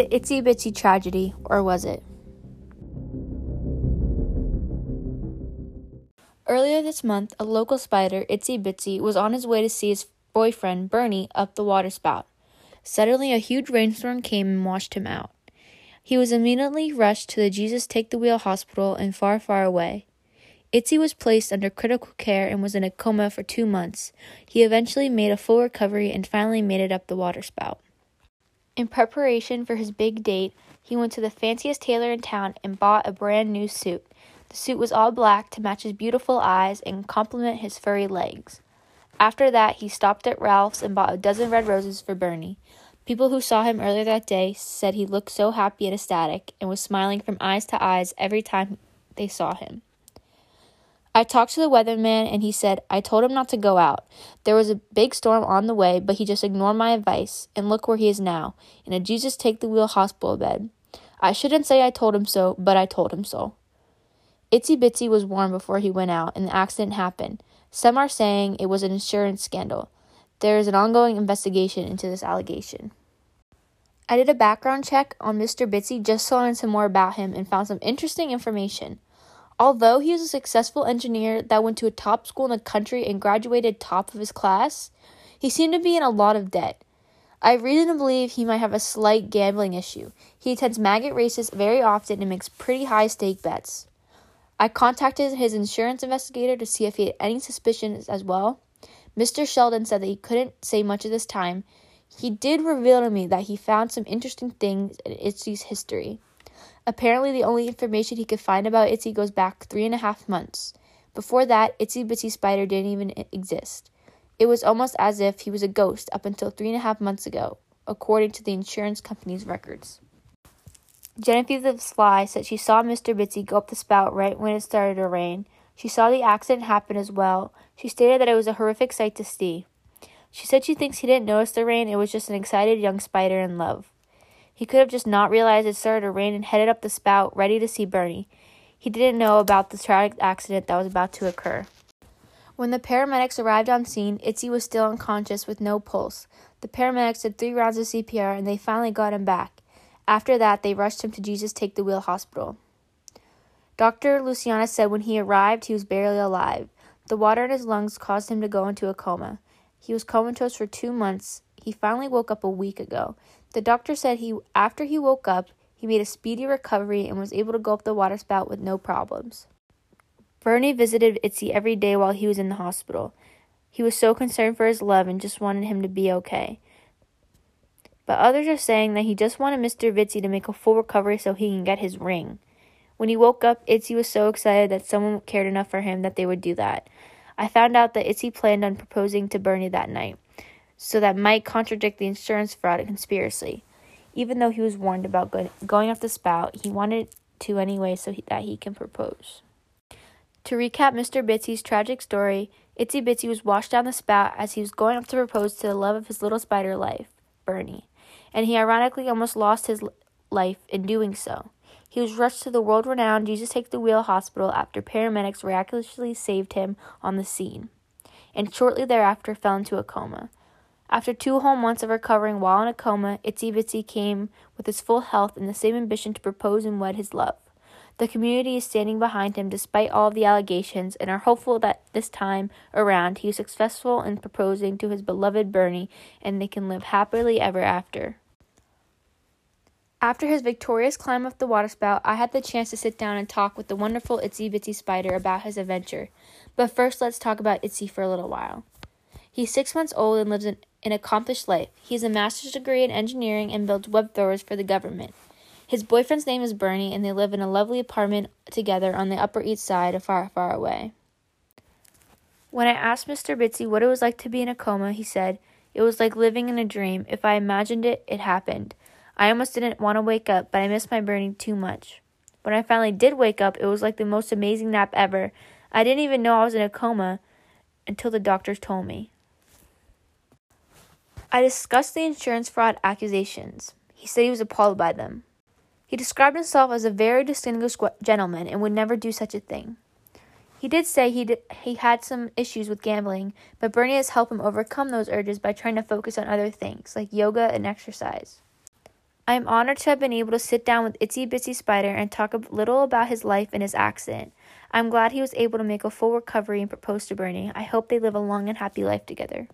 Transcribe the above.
The itsy bitsy tragedy, or was it? Earlier this month, a local spider, Itsy Bitsy, was on his way to see his boyfriend, Bernie, up the waterspout. Suddenly, a huge rainstorm came and washed him out. He was immediately rushed to the Jesus Take the Wheel hospital in far, far away. Itsy was placed under critical care and was in a coma for two months. He eventually made a full recovery and finally made it up the waterspout. In preparation for his big date, he went to the fanciest tailor in town and bought a brand new suit. The suit was all black to match his beautiful eyes and complement his furry legs. After that, he stopped at Ralph's and bought a dozen red roses for Bernie. People who saw him earlier that day said he looked so happy and ecstatic and was smiling from eyes to eyes every time they saw him. I talked to the weatherman and he said I told him not to go out. There was a big storm on the way, but he just ignored my advice, and look where he is now, in a Jesus take the wheel hospital bed. I shouldn't say I told him so, but I told him so. Itsy Bitsy was warned before he went out, and the accident happened. Some are saying it was an insurance scandal. There is an ongoing investigation into this allegation. I did a background check on Mr. Bitsy just to learn some more about him and found some interesting information. Although he is a successful engineer that went to a top school in the country and graduated top of his class, he seemed to be in a lot of debt. I have reason to believe he might have a slight gambling issue. He attends maggot races very often and makes pretty high stake bets. I contacted his insurance investigator to see if he had any suspicions as well. Mr. Sheldon said that he couldn't say much at this time. He did reveal to me that he found some interesting things in Itsy's history. Apparently, the only information he could find about Itsy goes back three and a half months. Before that, Itsy Bitsy Spider didn't even exist. It was almost as if he was a ghost up until three and a half months ago, according to the insurance company's records. Genevieve the Sly said she saw Mr. Bitsy go up the spout right when it started to rain. She saw the accident happen as well. She stated that it was a horrific sight to see. She said she thinks he didn't notice the rain, it was just an excited young spider in love. He could have just not realized it started to rain and headed up the spout, ready to see Bernie. He didn't know about the tragic accident that was about to occur. When the paramedics arrived on scene, Itsy was still unconscious with no pulse. The paramedics did three rounds of CPR and they finally got him back. After that, they rushed him to Jesus Take the Wheel Hospital. Dr. Luciana said when he arrived, he was barely alive. The water in his lungs caused him to go into a coma. He was comatose for two months. He finally woke up a week ago. The doctor said he after he woke up, he made a speedy recovery and was able to go up the waterspout with no problems. Bernie visited Itsy every day while he was in the hospital. He was so concerned for his love and just wanted him to be okay. But others are saying that he just wanted Mr. Bitsy to make a full recovery so he can get his ring. When he woke up, Itsy was so excited that someone cared enough for him that they would do that. I found out that Itsy planned on proposing to Bernie that night so that might contradict the insurance fraud and conspiracy. Even though he was warned about going off the spout, he wanted to anyway so he, that he can propose. To recap Mr. Bitsy's tragic story, Itsy Bitsy was washed down the spout as he was going up to propose to the love of his little spider life, Bernie, and he ironically almost lost his life in doing so. He was rushed to the world renowned Jesus Take the Wheel hospital after paramedics miraculously saved him on the scene, and shortly thereafter fell into a coma. After two whole months of recovering while in a coma, Itsy Bitsy came with his full health and the same ambition to propose and wed his love. The community is standing behind him despite all the allegations and are hopeful that this time around he is successful in proposing to his beloved Bernie and they can live happily ever after. After his victorious climb up the waterspout, I had the chance to sit down and talk with the wonderful Itsy Bitsy Spider about his adventure. But first, let's talk about Itsy for a little while. He's six months old and lives in an accomplished life. He has a master's degree in engineering and builds web throwers for the government. His boyfriend's name is Bernie, and they live in a lovely apartment together on the Upper East Side, far, far away. When I asked Mr. Bitsy what it was like to be in a coma, he said, It was like living in a dream. If I imagined it, it happened. I almost didn't want to wake up, but I missed my Bernie too much. When I finally did wake up, it was like the most amazing nap ever. I didn't even know I was in a coma until the doctors told me. I discussed the insurance fraud accusations. He said he was appalled by them. He described himself as a very distinguished gentleman and would never do such a thing. He did say he did, he had some issues with gambling, but Bernie has helped him overcome those urges by trying to focus on other things like yoga and exercise. I am honored to have been able to sit down with Itsy Bitsy Spider and talk a little about his life and his accident. I'm glad he was able to make a full recovery and propose to Bernie. I hope they live a long and happy life together.